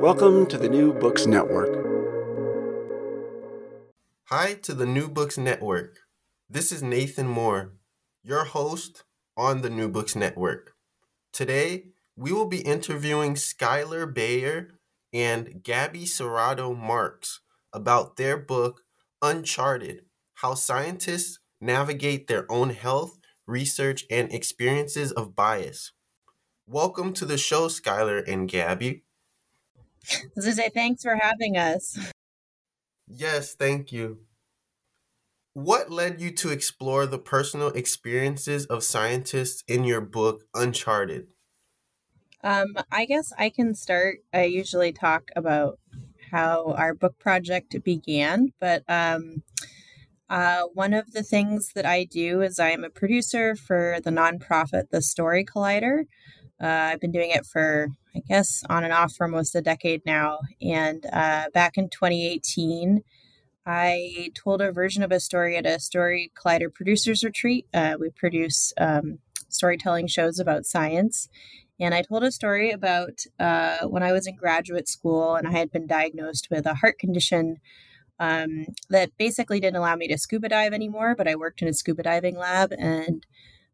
Welcome to the New Books Network. Hi to the New Books Network. This is Nathan Moore, your host on the New Books Network. Today, we will be interviewing Skylar Bayer and Gabby Serrato Marks about their book, Uncharted How Scientists Navigate Their Own Health, Research, and Experiences of Bias. Welcome to the show, Skylar and Gabby. Say, thanks for having us. Yes, thank you. What led you to explore the personal experiences of scientists in your book, Uncharted? Um, I guess I can start. I usually talk about how our book project began, but um, uh, one of the things that I do is I am a producer for the nonprofit The Story Collider. Uh, I've been doing it for, I guess, on and off for almost a decade now. And uh, back in 2018, I told a version of a story at a Story Collider Producers Retreat. Uh, we produce um, storytelling shows about science. And I told a story about uh, when I was in graduate school and I had been diagnosed with a heart condition um, that basically didn't allow me to scuba dive anymore, but I worked in a scuba diving lab and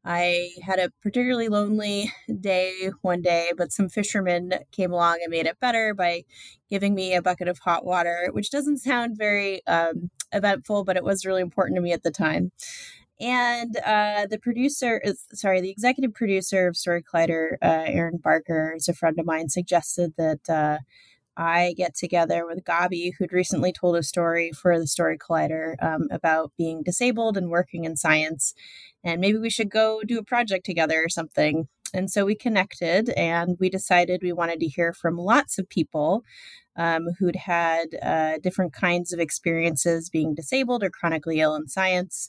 I had a particularly lonely day one day, but some fishermen came along and made it better by giving me a bucket of hot water, which doesn't sound very um, eventful, but it was really important to me at the time. And uh, the producer, is, sorry, the executive producer of Story Collider, uh, Erin Barker, is a friend of mine, suggested that uh, I get together with Gabi, who'd recently told a story for the Story Collider um, about being disabled and working in science. And maybe we should go do a project together or something. And so we connected and we decided we wanted to hear from lots of people um, who'd had uh, different kinds of experiences being disabled or chronically ill in science.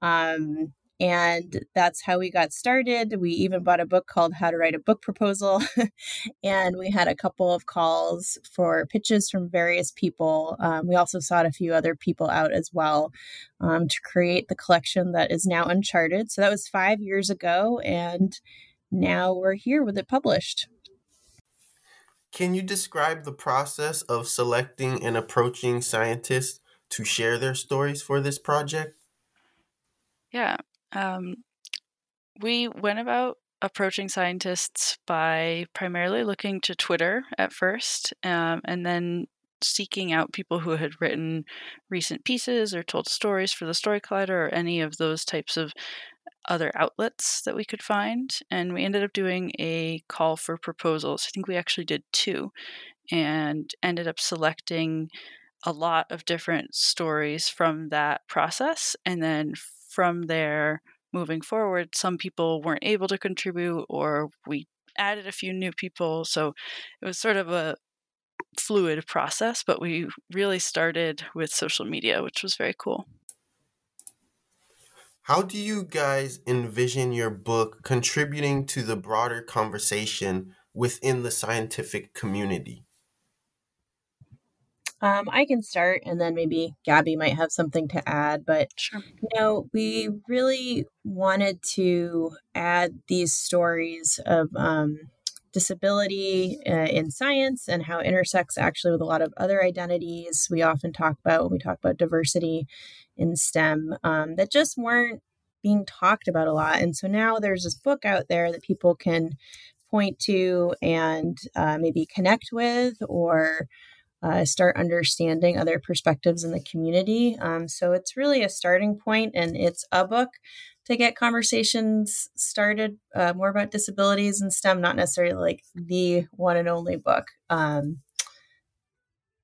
Um, and that's how we got started. We even bought a book called How to Write a Book Proposal. and we had a couple of calls for pitches from various people. Um, we also sought a few other people out as well um, to create the collection that is now Uncharted. So that was five years ago. And now we're here with it published. Can you describe the process of selecting and approaching scientists to share their stories for this project? Yeah, um, we went about approaching scientists by primarily looking to Twitter at first, um, and then seeking out people who had written recent pieces or told stories for the Story Collider or any of those types of other outlets that we could find. And we ended up doing a call for proposals. I think we actually did two and ended up selecting a lot of different stories from that process. And then from there, moving forward, some people weren't able to contribute, or we added a few new people. So it was sort of a fluid process, but we really started with social media, which was very cool. How do you guys envision your book contributing to the broader conversation within the scientific community? Um, I can start, and then maybe Gabby might have something to add. But sure. you know, we really wanted to add these stories of um, disability uh, in science and how it intersects actually with a lot of other identities we often talk about when we talk about diversity in STEM um, that just weren't being talked about a lot. And so now there's this book out there that people can point to and uh, maybe connect with or uh, start understanding other perspectives in the community. Um, so it's really a starting point, and it's a book to get conversations started uh, more about disabilities and STEM, not necessarily like the one and only book. Um,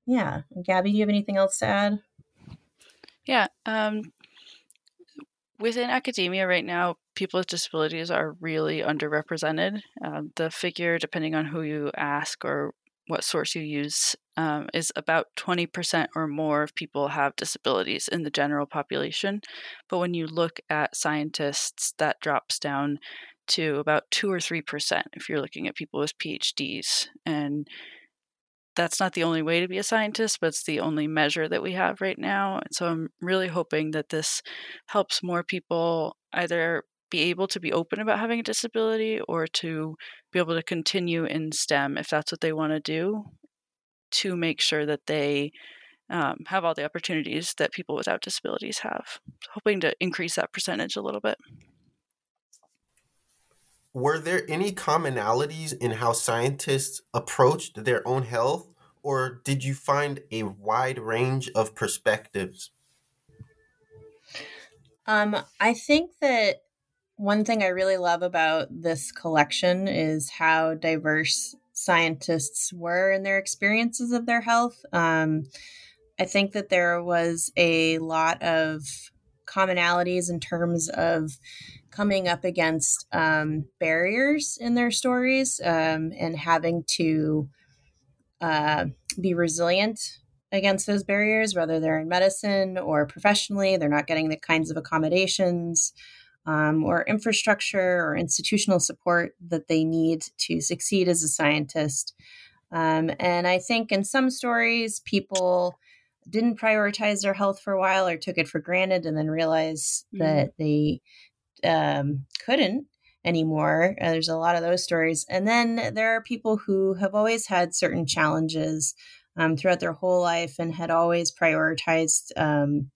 yeah, Gabby, do you have anything else to add? Yeah, um, within academia right now, people with disabilities are really underrepresented. Um, the figure, depending on who you ask or what source you use, um, is about 20% or more of people have disabilities in the general population. But when you look at scientists, that drops down to about 2 or 3% if you're looking at people with PhDs. And that's not the only way to be a scientist, but it's the only measure that we have right now. And so I'm really hoping that this helps more people either be able to be open about having a disability or to be able to continue in STEM if that's what they want to do, to make sure that they um, have all the opportunities that people without disabilities have. Hoping to increase that percentage a little bit. Were there any commonalities in how scientists approached their own health, or did you find a wide range of perspectives? Um, I think that one thing I really love about this collection is how diverse scientists were in their experiences of their health. Um, I think that there was a lot of commonalities in terms of coming up against um, barriers in their stories um, and having to uh, be resilient against those barriers, whether they're in medicine or professionally. They're not getting the kinds of accommodations um, or infrastructure or institutional support that they need to succeed as a scientist. Um, and I think in some stories, people didn't prioritize their health for a while or took it for granted and then realized mm-hmm. that they um, couldn't anymore. Uh, there's a lot of those stories. And then there are people who have always had certain challenges um, throughout their whole life and had always prioritized um,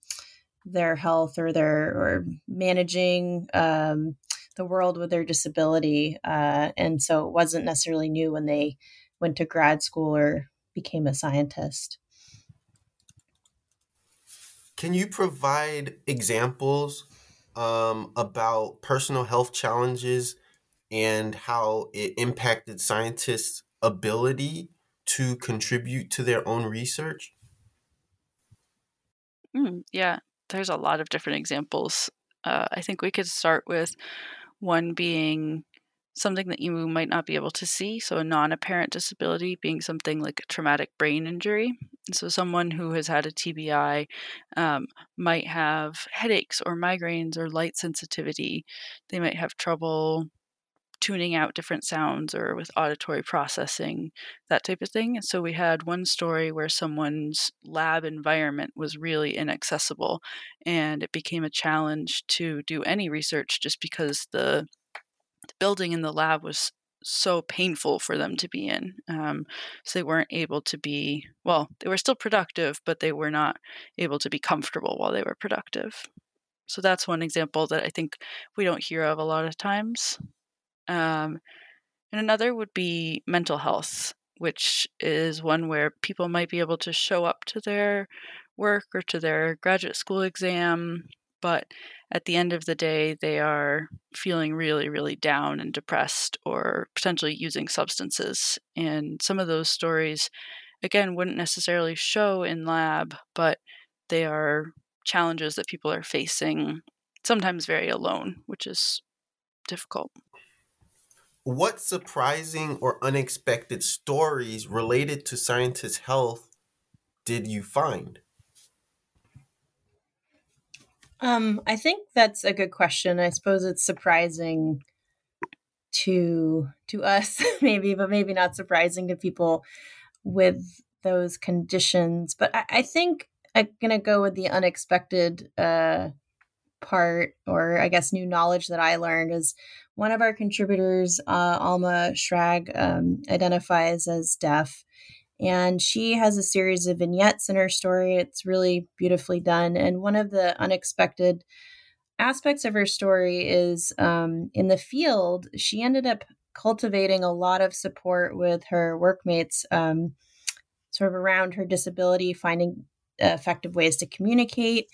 their health or their or managing um, the world with their disability. Uh, and so it wasn't necessarily new when they went to grad school or became a scientist. Can you provide examples um, about personal health challenges and how it impacted scientists' ability to contribute to their own research? Mm, yeah, there's a lot of different examples. Uh, I think we could start with one being something that you might not be able to see. So, a non apparent disability being something like a traumatic brain injury. So, someone who has had a TBI um, might have headaches or migraines or light sensitivity. They might have trouble tuning out different sounds or with auditory processing, that type of thing. So we had one story where someone's lab environment was really inaccessible and it became a challenge to do any research just because the, the building in the lab was so painful for them to be in. Um, so they weren't able to be, well, they were still productive, but they were not able to be comfortable while they were productive. So that's one example that I think we don't hear of a lot of times. Um, and another would be mental health, which is one where people might be able to show up to their work or to their graduate school exam, but at the end of the day, they are feeling really, really down and depressed or potentially using substances. And some of those stories, again, wouldn't necessarily show in lab, but they are challenges that people are facing, sometimes very alone, which is difficult. What surprising or unexpected stories related to scientists' health did you find? Um, I think that's a good question. I suppose it's surprising to to us maybe, but maybe not surprising to people with those conditions. But I, I think I'm to go with the unexpected uh, part, or I guess new knowledge that I learned is one of our contributors, uh, Alma Schrag, um, identifies as deaf. And she has a series of vignettes in her story. It's really beautifully done. And one of the unexpected aspects of her story is um, in the field, she ended up cultivating a lot of support with her workmates, um, sort of around her disability, finding effective ways to communicate.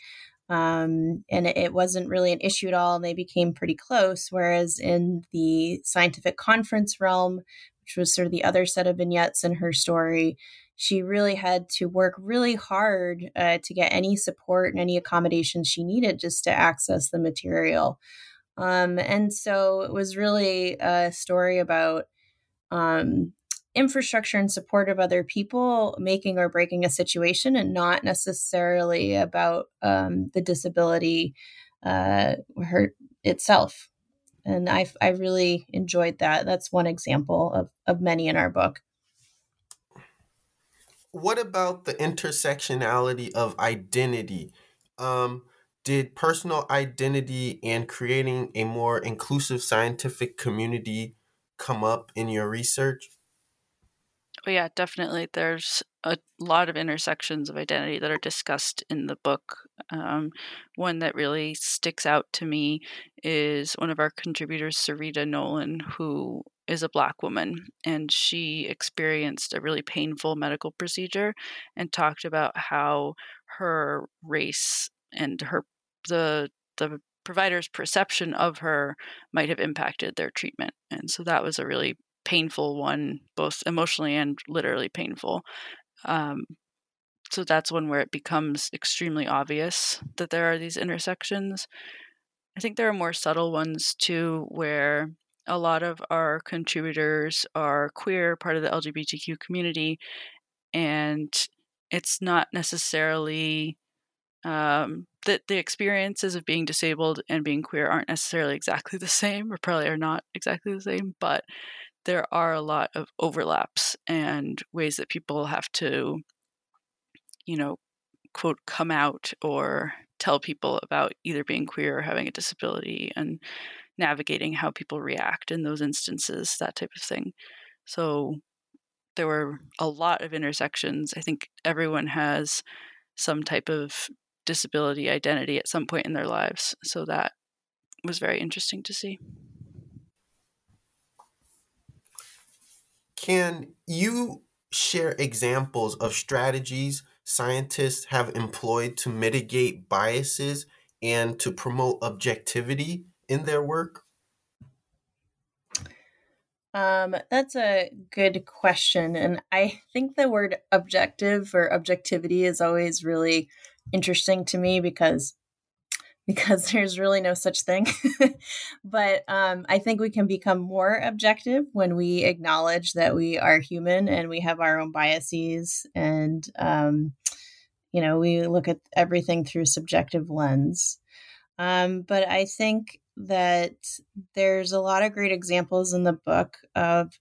Um, and it wasn't really an issue at all, and they became pretty close. Whereas in the scientific conference realm, which was sort of the other set of vignettes in her story, she really had to work really hard uh, to get any support and any accommodations she needed just to access the material. Um, and so it was really a story about um, infrastructure and support of other people making or breaking a situation and not necessarily about um, the disability uh, itself. And I, I really enjoyed that. That's one example of, of many in our book. What about the intersectionality of identity? Um, did personal identity and creating a more inclusive scientific community come up in your research Oh, yeah, definitely. There's a lot of intersections of identity that are discussed in the book. Um, one that really sticks out to me is one of our contributors, Sarita Nolan, who is a black woman, and she experienced a really painful medical procedure and talked about how her race and her the the provider's perception of her might have impacted their treatment. And so that was a really painful one, both emotionally and literally painful. Um, so that's one where it becomes extremely obvious that there are these intersections. I think there are more subtle ones too, where a lot of our contributors are queer, part of the LGBTQ community, and it's not necessarily um, that the experiences of being disabled and being queer aren't necessarily exactly the same, or probably are not exactly the same, but there are a lot of overlaps and ways that people have to, you know, quote, come out or tell people about either being queer or having a disability and navigating how people react in those instances, that type of thing. So there were a lot of intersections. I think everyone has some type of disability identity at some point in their lives. So that was very interesting to see. Can you share examples of strategies scientists have employed to mitigate biases and to promote objectivity in their work? Um, that's a good question. And I think the word objective or objectivity is always really interesting to me because because there's really no such thing. but um, I think we can become more objective when we acknowledge that we are human and we have our own biases. And, um, you know, we look at everything through subjective lens. Um, but I think that there's a lot of great examples in the book of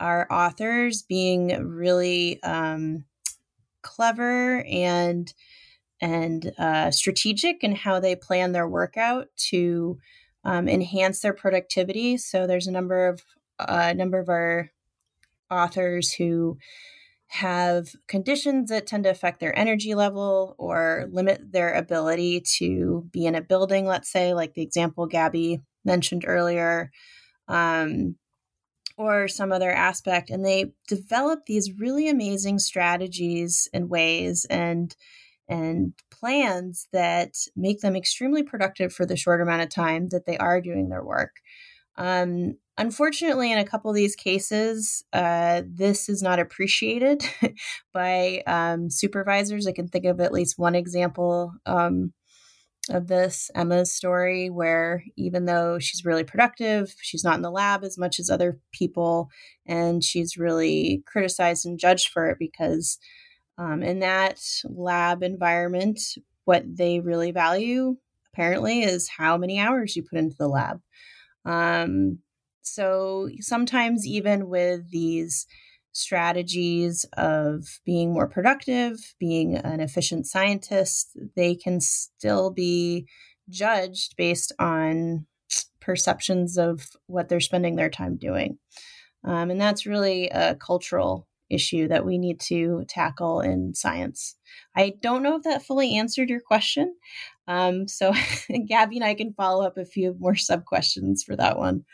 our authors being really um, clever and and uh, strategic in how they plan their workout to um, enhance their productivity. So there's a number of a uh, number of our authors who have conditions that tend to affect their energy level or limit their ability to be in a building. Let's say, like the example Gabby mentioned earlier. Um, or some other aspect and they develop these really amazing strategies and ways and and plans that make them extremely productive for the short amount of time that they are doing their work. Um, unfortunately, in a couple of these cases, uh, this is not appreciated by um, supervisors. I can think of at least one example um, of this Emma's story, where even though she's really productive, she's not in the lab as much as other people, and she's really criticized and judged for it because um, in that lab environment, what they really value apparently is how many hours you put into the lab. Um, so sometimes, even with these strategies of being more productive, being an efficient scientist, they can still be judged based on perceptions of what they're spending their time doing. Um, and that's really a cultural issue that we need to tackle in science. I don't know if that fully answered your question. Um, so, Gabby and I can follow up a few more sub questions for that one.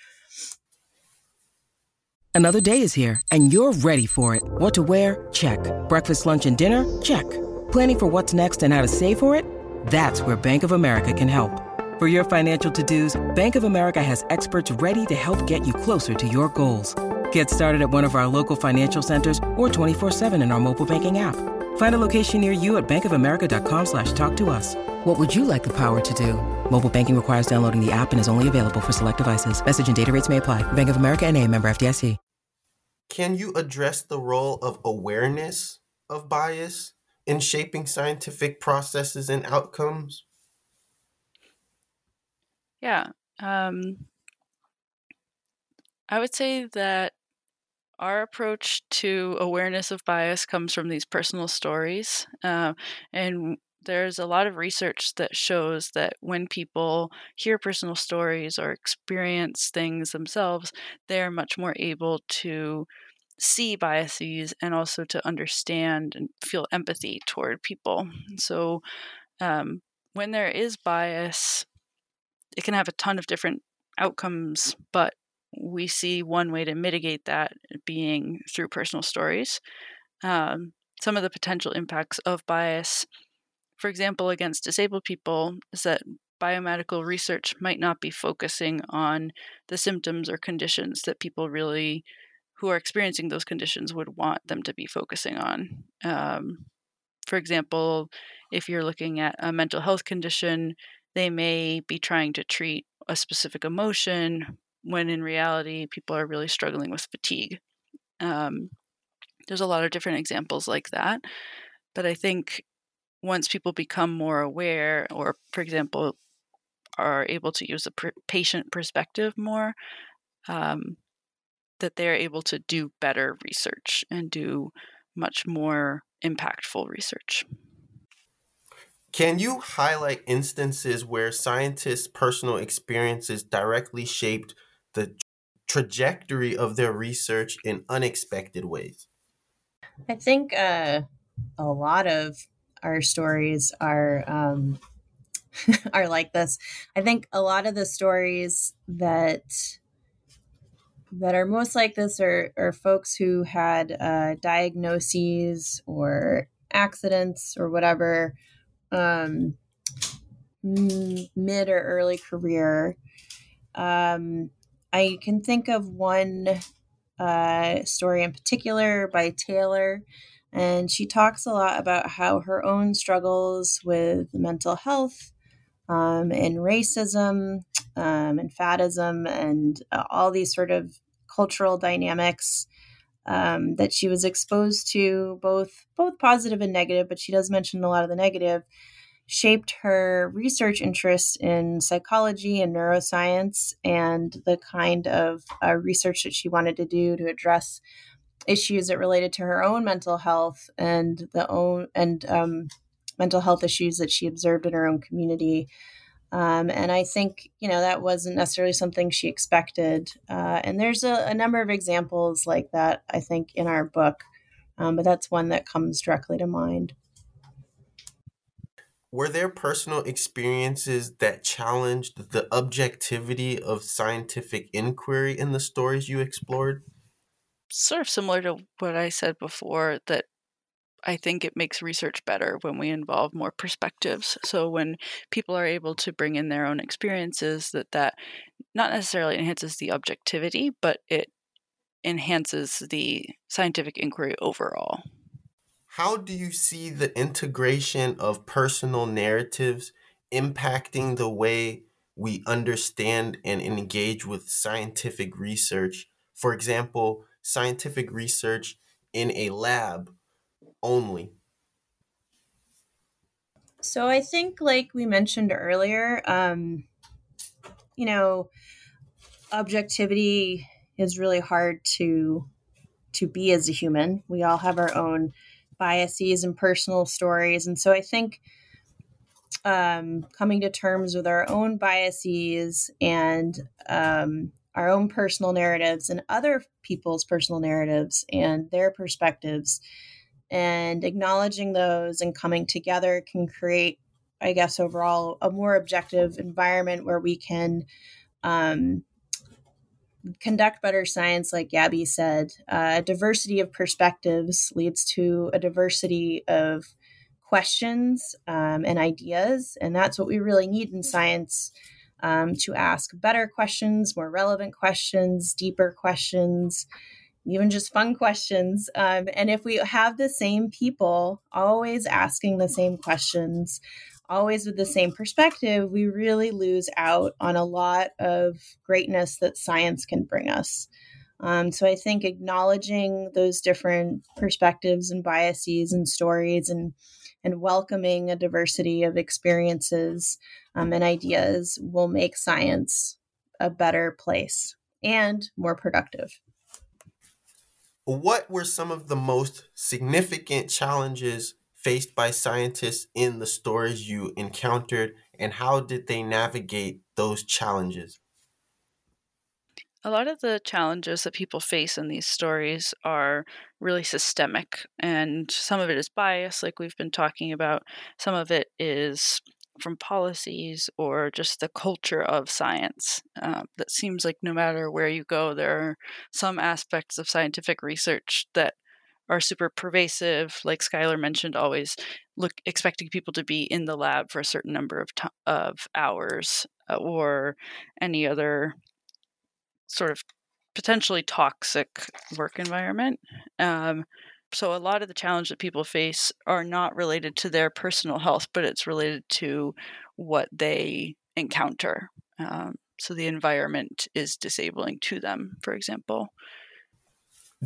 Another day is here, and you're ready for it. What to wear? Check. Breakfast, lunch, and dinner? Check. Planning for what's next and how to save for it? That's where Bank of America can help. For your financial to dos, Bank of America has experts ready to help get you closer to your goals. Get started at one of our local financial centers or 24-7 in our mobile banking app. Find a location near you at bankofamerica.com slash talk to us. What would you like the power to do? Mobile banking requires downloading the app and is only available for select devices. Message and data rates may apply. Bank of America and a member FDIC. Can you address the role of awareness of bias in shaping scientific processes and outcomes? Yeah. Um, I would say that our approach to awareness of bias comes from these personal stories. Uh, and there's a lot of research that shows that when people hear personal stories or experience things themselves, they're much more able to see biases and also to understand and feel empathy toward people. So, um, when there is bias, it can have a ton of different outcomes, but we see one way to mitigate that being through personal stories. Um, some of the potential impacts of bias, for example, against disabled people, is that biomedical research might not be focusing on the symptoms or conditions that people really who are experiencing those conditions would want them to be focusing on. Um, for example, if you're looking at a mental health condition, they may be trying to treat a specific emotion when in reality people are really struggling with fatigue. Um, there's a lot of different examples like that, but I think once people become more aware, or for example, are able to use pr- patient perspective more, um, that they're able to do better research and do much more impactful research. Can you highlight instances where scientists' personal experiences directly shaped the trajectory of their research in unexpected ways? I think uh, a lot of our stories are um, are like this. I think a lot of the stories that that are most like this are, are folks who had uh, diagnoses or accidents or whatever um, mid or early career. Um, I can think of one uh, story in particular by Taylor, and she talks a lot about how her own struggles with mental health um, and racism um, and faddism and uh, all these sort of cultural dynamics um, that she was exposed to, both both positive and negative, but she does mention a lot of the negative shaped her research interest in psychology and neuroscience and the kind of uh, research that she wanted to do to address issues that related to her own mental health and the own and um, mental health issues that she observed in her own community. Um, and I think you know that wasn't necessarily something she expected. Uh, and there's a, a, number of examples like that I think in our book, um, but that's one that comes directly to mind were there personal experiences that challenged the objectivity of scientific inquiry in the stories you explored? Sort of similar to what I said before, that I think it makes research better when we involve more perspectives. So when people are able to bring in their own experiences, that that not necessarily enhances the objectivity, but it enhances the scientific inquiry overall. How do you see the integration of personal narratives impacting the way we understand and engage with scientific research? For example, scientific research in a lab only. So I think, like we mentioned earlier, um, you know, objectivity is really hard to to be as a human. We all have our own biases and personal stories. And so I think um, coming to terms with our own biases and um, our own personal narratives and other people's personal narratives and their perspectives and acknowledging those and coming together can create i guess overall a more objective environment where we can um, conduct better science like gabby said uh, diversity of perspectives leads to a diversity of questions um, and ideas and that's what we really need in science um, to ask better questions, more relevant questions, deeper questions, even just fun questions. Um, and if we have the same people always asking the same questions, always with the same perspective, we really lose out on a lot of greatness that science can bring us. Um, so I think acknowledging those different perspectives and biases and stories and and welcoming a diversity of experiences um, and ideas will make science a better place and more productive. What were some of the most significant challenges faced by scientists in the stories you encountered, and how did they navigate those challenges? A lot of the challenges that people face in these stories are really systemic, and some of it is bias, like we've been talking about. Some of it is from policies or just the culture of science. Uh, that seems like no matter where you go, there are some aspects of scientific research that are super pervasive. Like Skylar mentioned, always look expecting people to be in the lab for a certain number of of hours, uh, or any other sort of potentially toxic work environment. Um, so a lot of the challenge that people face are not related to their personal health, but it's related to what they encounter. Um, so the environment is disabling to them, for example.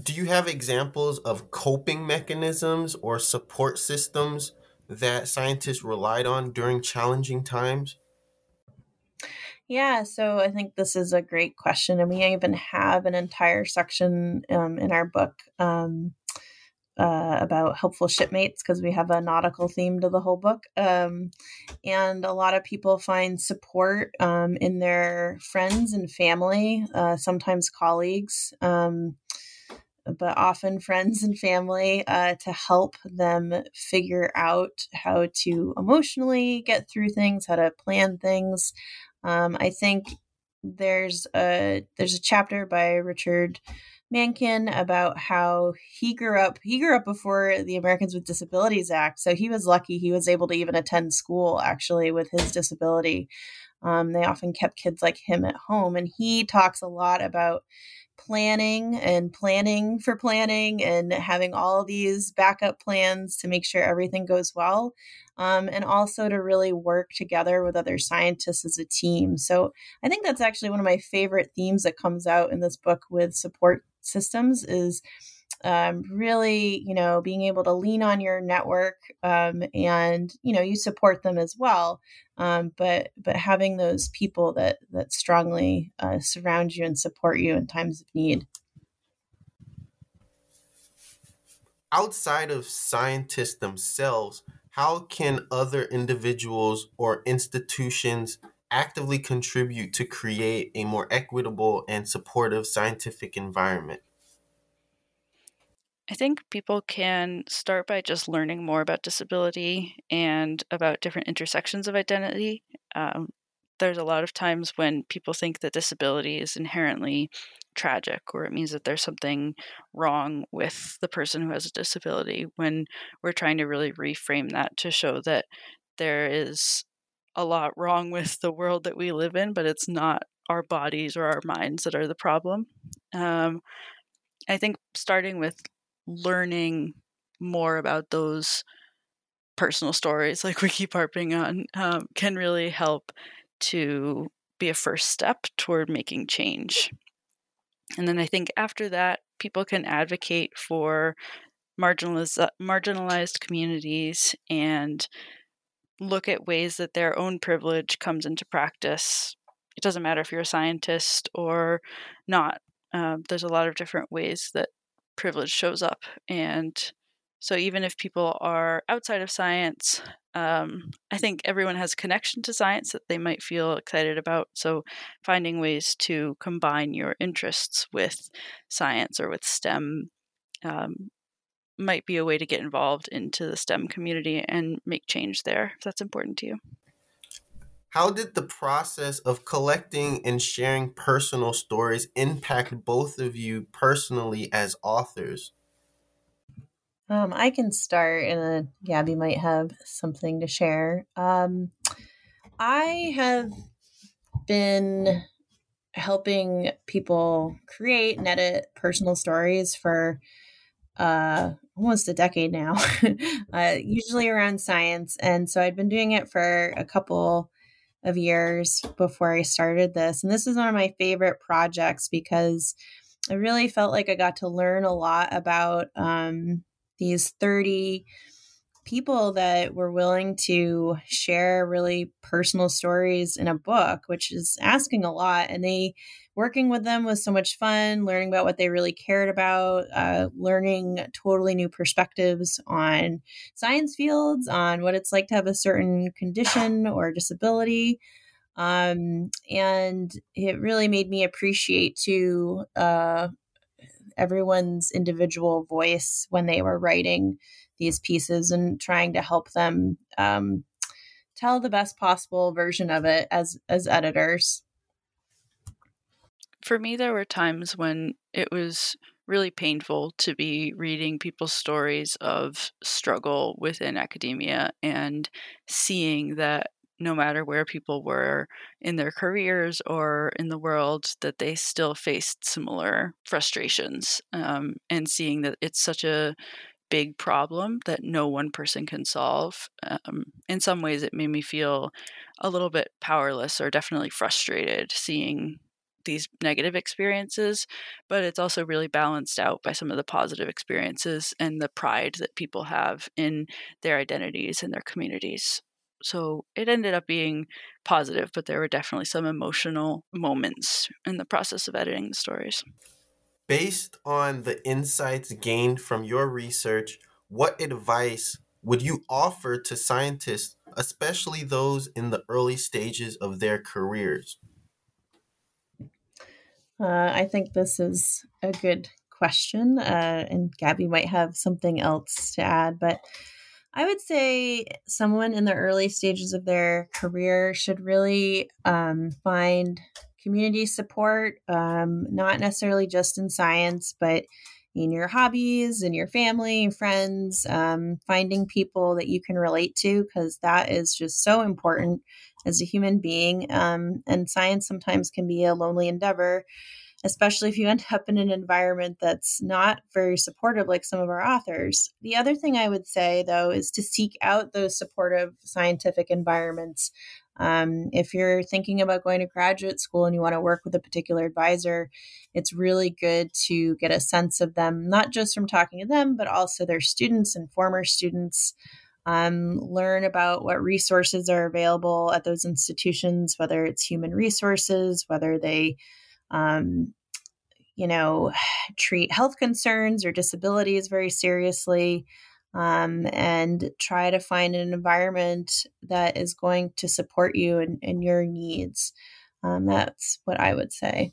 Do you have examples of coping mechanisms or support systems that scientists relied on during challenging times? Yeah, so I think this is a great question. And we even have an entire section um, in our book um, uh, about helpful shipmates because we have a nautical theme to the whole book. Um, and a lot of people find support um, in their friends and family, uh, sometimes colleagues. Um, but often friends and family uh, to help them figure out how to emotionally get through things, how to plan things. Um, I think there's a there's a chapter by Richard Mankin about how he grew up. He grew up before the Americans with Disabilities Act, so he was lucky. He was able to even attend school actually with his disability. Um, they often kept kids like him at home, and he talks a lot about planning and planning for planning and having all these backup plans to make sure everything goes well um, and also to really work together with other scientists as a team. So i think that's actually one of my favorite themes that comes out in this book with support systems is um, really, you know, being able to lean on your network um, and you know you support them as well, um, but but having those people that that strongly uh, surround you and support you in times of need. Outside of scientists themselves, how can other individuals or institutions actively contribute to create a more equitable and supportive scientific environment? I think people can start by just learning more about disability and about different intersections of identity. Um, there's a lot of times when people think that disability is inherently tragic or it means that there's something wrong with the person who has a disability when we're trying to really reframe that to show that there is a lot wrong with the world that we live in, but it's not our bodies or our minds that are the problem. Um, I think starting with learning more about those personal stories, like we keep harping on, um, can really help to be a first step toward making change. And then I think after that, people can advocate for marginalized, marginalized communities and look at ways that their own privilege comes into practice. It doesn't matter if you're a scientist or not. Uh, there's a lot of different ways that privilege shows up. And so even if people are outside of science, um, I think everyone has a connection to science that they might feel excited about. So finding ways to combine your interests with science or with STEM um, might be a way to get involved into the STEM community and make change there if that's important to you. How did the process of collecting and sharing personal stories impact both of you personally as authors? Um, I can start, and then Gabby might have something to share. Um, I have been helping people create and edit personal stories for uh, almost a decade now, uh, usually around science. And so I'd been doing it for a couple of years before I started this. And this is one of my favorite projects because I really felt like I got to learn a lot about um, these 30 people that were willing to share really personal stories in a book, which is asking a lot. And they working with them was so much fun, learning about what they really cared about, uh, learning totally new perspectives on science fields, on what it's like to have a certain condition or disability. Um, and it really made me appreciate too uh, everyone's individual voice when they were writing these pieces and trying to help them um, tell the best possible version of it as as editors for me there were times when it was really painful to be reading people's stories of struggle within academia and seeing that no matter where people were in their careers or in the world, that they still faced similar frustrations. Um, and seeing that it's such a big problem that no one person can solve. Um, in some ways, it made me feel a little bit powerless or definitely frustrated seeing these negative experiences, but it's also really balanced out by some of the positive experiences and the pride that people have in their identities and their communities. So it ended up being positive, but there were definitely some emotional moments in the process of editing the stories. Based on the insights gained from your research, what advice would you offer to scientists, especially those in the early stages of their careers? Uh, I think this is a good question, uh, and Gabby might have something else to add, but I would say someone in the early stages of their career should really um, find community support, um, not necessarily just in science, but in your hobbies, in your family and friends, um, finding people that you can relate to, because that is just so important as a human being. Um, and science sometimes can be a lonely endeavor especially if you end up in an environment that's not very supportive, like some of our authors. The other thing I would say, though, is to seek out those supportive scientific environments. Um, if you're thinking about going to graduate school and you want to work with a particular advisor, it's really good to get a sense of them, not just from talking to them, but also their students and former students. Um, learn about what resources are available at those institutions, whether it's human resources, whether they um, you know, treat health concerns or disabilities very seriously, um, and try to find an environment that is going to support you and, and your needs. Um, that's what I would say.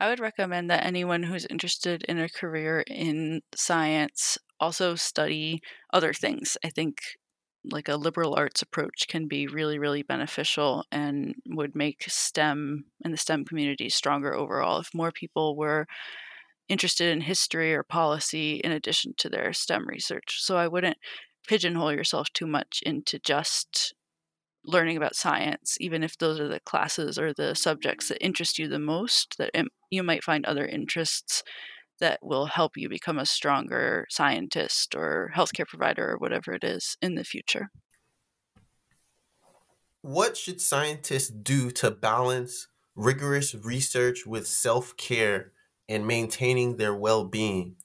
I would recommend that anyone who's interested in a career in science also study other things. I think like a liberal arts approach can be really really beneficial and would make STEM and the STEM community stronger overall if more people were interested in history or policy in addition to their STEM research. So I wouldn't pigeonhole yourself too much into just learning about science even if those are the classes or the subjects that interest you the most that you might find other interests that will help you become a stronger scientist or healthcare provider or whatever it is in the future. What should scientists do to balance rigorous research with self care and maintaining their well being?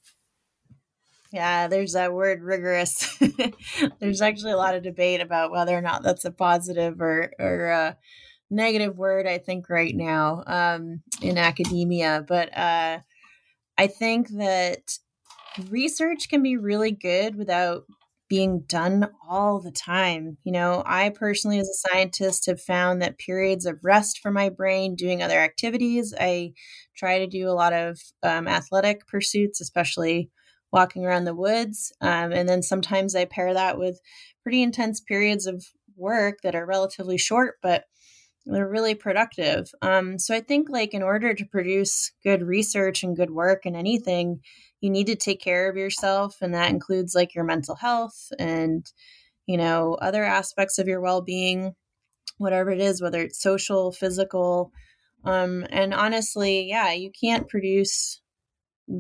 Yeah, there's that word rigorous. there's actually a lot of debate about whether or not that's a positive or, or a negative word, I think, right now um, in academia. But uh, I think that research can be really good without being done all the time. You know, I personally, as a scientist, have found that periods of rest for my brain, doing other activities, I try to do a lot of um, athletic pursuits, especially walking around the woods. Um, and then sometimes I pair that with pretty intense periods of work that are relatively short, but they're really productive. Um, so I think, like, in order to produce good research and good work in anything, you need to take care of yourself. And that includes like your mental health and, you know, other aspects of your well being, whatever it is, whether it's social, physical. Um, and honestly, yeah, you can't produce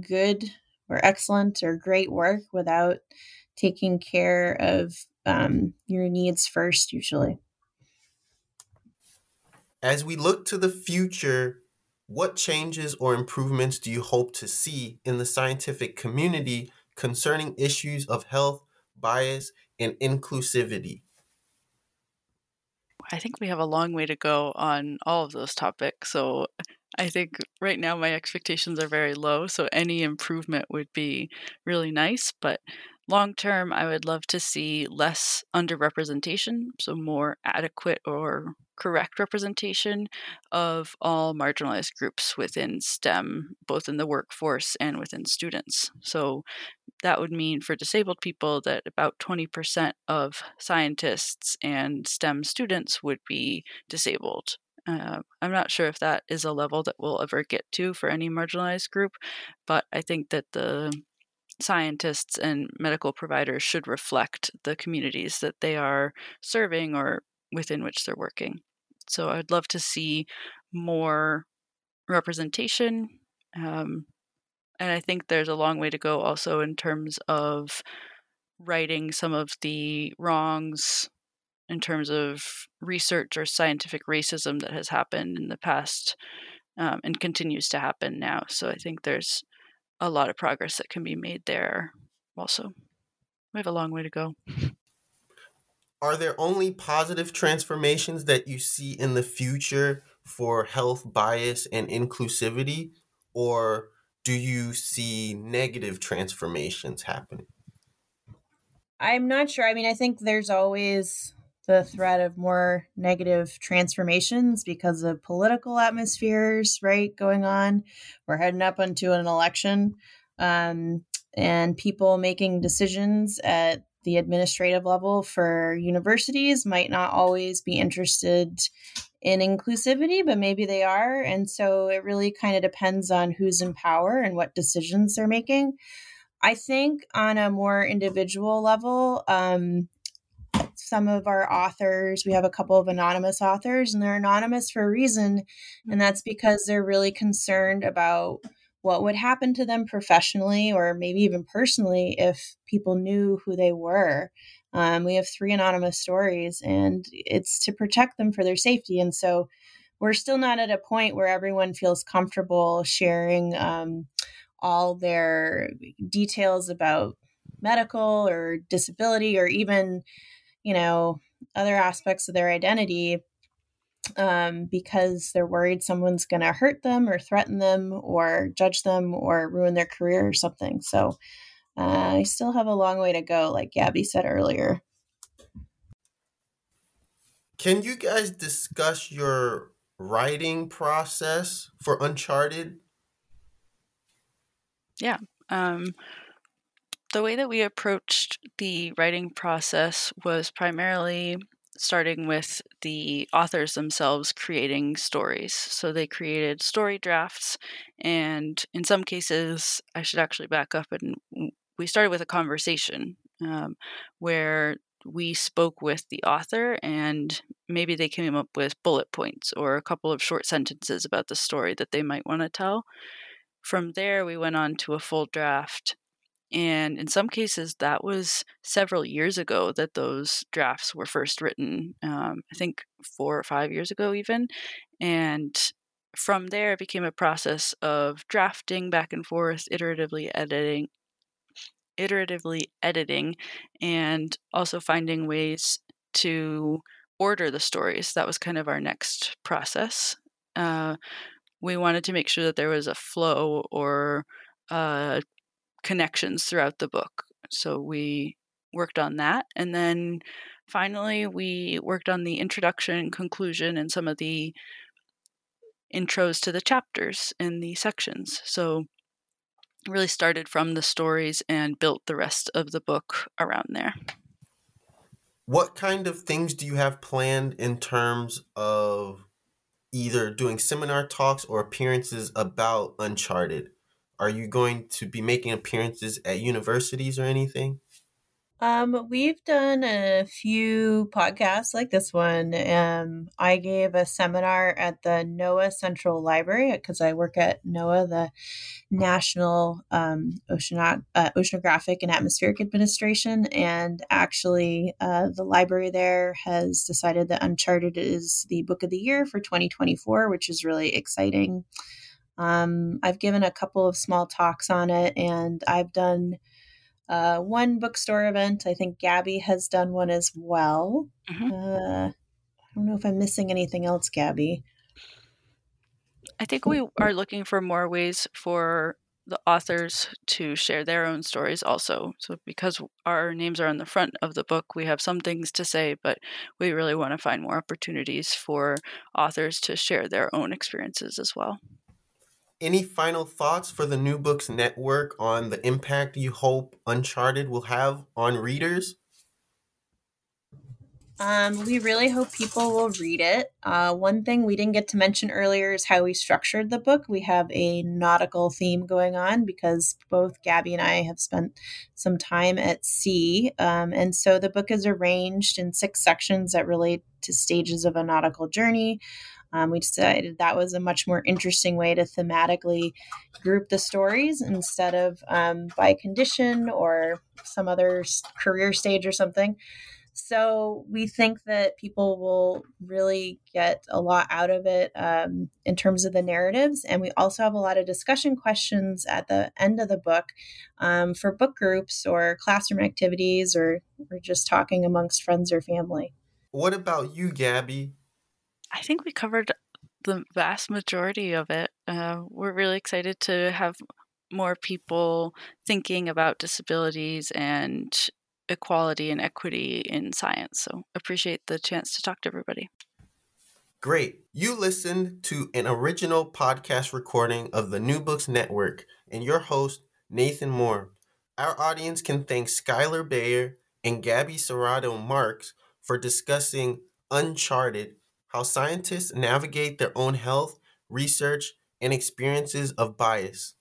good or excellent or great work without taking care of um, your needs first, usually. As we look to the future, what changes or improvements do you hope to see in the scientific community concerning issues of health, bias, and inclusivity? I think we have a long way to go on all of those topics. So I think right now my expectations are very low. So any improvement would be really nice. But long term, I would love to see less underrepresentation, so more adequate or correct representation of all marginalized groups within STEM, both in the workforce and within students. So that would mean for disabled people that about 20% of scientists and STEM students would be disabled. Uh, I'm not sure if that is a level that we'll ever get to for any marginalized group, but I think that the scientists and medical providers should reflect the communities that they are serving or within which they're working. So I'd love to see more representation. Um, and I think there's a long way to go also in terms of righting some of the wrongs in terms of research or scientific racism that has happened in the past um, and continues to happen now. So I think there's a lot of progress that can be made there also. We have a long way to go. Are there only positive transformations that you see in the future for health bias and inclusivity? Or do you see negative transformations happening? I'm not sure. I mean, I think there's always the threat of more negative transformations because of political atmospheres, right, going on. We're heading up into an election, um, and people making decisions at the administrative level for universities might not always be interested in inclusivity, but maybe they are. And so it really kind of depends on who's in power and what decisions they're making. I think on a more individual level, um, some of our authors, we have a couple of anonymous authors, and they're anonymous for a reason. And that's because they're really concerned about what would happen to them professionally or maybe even personally if people knew who they were. Um, we have three anonymous stories, and it's to protect them for their safety. And so we're still not at a point where everyone feels comfortable sharing um, all their details about medical or disability or even you know, other aspects of their identity um, because they're worried someone's going to hurt them or threaten them or judge them or ruin their career or something. So uh, I still have a long way to go, like Gabby said earlier. Can you guys discuss your writing process for Uncharted? Yeah. Um, the way that we approached the writing process was primarily starting with the authors themselves creating stories. So they created story drafts, and in some cases, I should actually back up and we started with a conversation um, where we spoke with the author and maybe they came up with bullet points or a couple of short sentences about the story that they might want to tell. From there, we went on to a full draft and in some cases, that was several years ago that those drafts were first written. Um, I think four or five years ago, even. And from there, it became a process of drafting back and forth, iteratively editing, iteratively editing, and also finding ways to order the stories. That was kind of our next process. Uh, we wanted to make sure that there was a flow or uh, connections throughout the book. So we worked on that. And then finally, we worked on the introduction, conclusion, and some of the intros to the chapters in the sections. So really started from the stories and built the rest of the book around there. What kind of things do you have planned in terms of either doing seminar talks or appearances about Uncharted? Are you going to be making appearances at universities or anything? Um, we've done a few podcasts like this one. Um, I gave a seminar at the NOAA Central Library because I work at NOAA, the National um, uh, Oceanographic and Atmospheric Administration. And actually, uh, the library there has decided that Uncharted is the book of the year for 2024, which is really exciting. Um, I've given a couple of small talks on it, and I've done uh, one bookstore event. I think Gabby has done one as well. Mm-hmm. Uh, I don't know if I'm missing anything else, Gabby. I think we are looking for more ways for the authors to share their own stories also. So, because our names are on the front of the book, we have some things to say, but we really want to find more opportunities for authors to share their own experiences as well. Any final thoughts for the New Books Network on the impact you hope Uncharted will have on readers? Um, we really hope people will read it. Uh, one thing we didn't get to mention earlier is how we structured the book. We have a nautical theme going on because both Gabby and I have spent some time at sea. Um, and so the book is arranged in six sections that relate to stages of a nautical journey. Um, we decided that was a much more interesting way to thematically group the stories instead of um, by condition or some other career stage or something. So we think that people will really get a lot out of it um, in terms of the narratives. And we also have a lot of discussion questions at the end of the book um, for book groups or classroom activities or, or just talking amongst friends or family. What about you, Gabby? I think we covered the vast majority of it. Uh, we're really excited to have more people thinking about disabilities and equality and equity in science. So appreciate the chance to talk to everybody. Great. You listened to an original podcast recording of the New Books Network and your host, Nathan Moore. Our audience can thank Skylar Bayer and Gabby Serrato Marks for discussing Uncharted how scientists navigate their own health, research, and experiences of bias.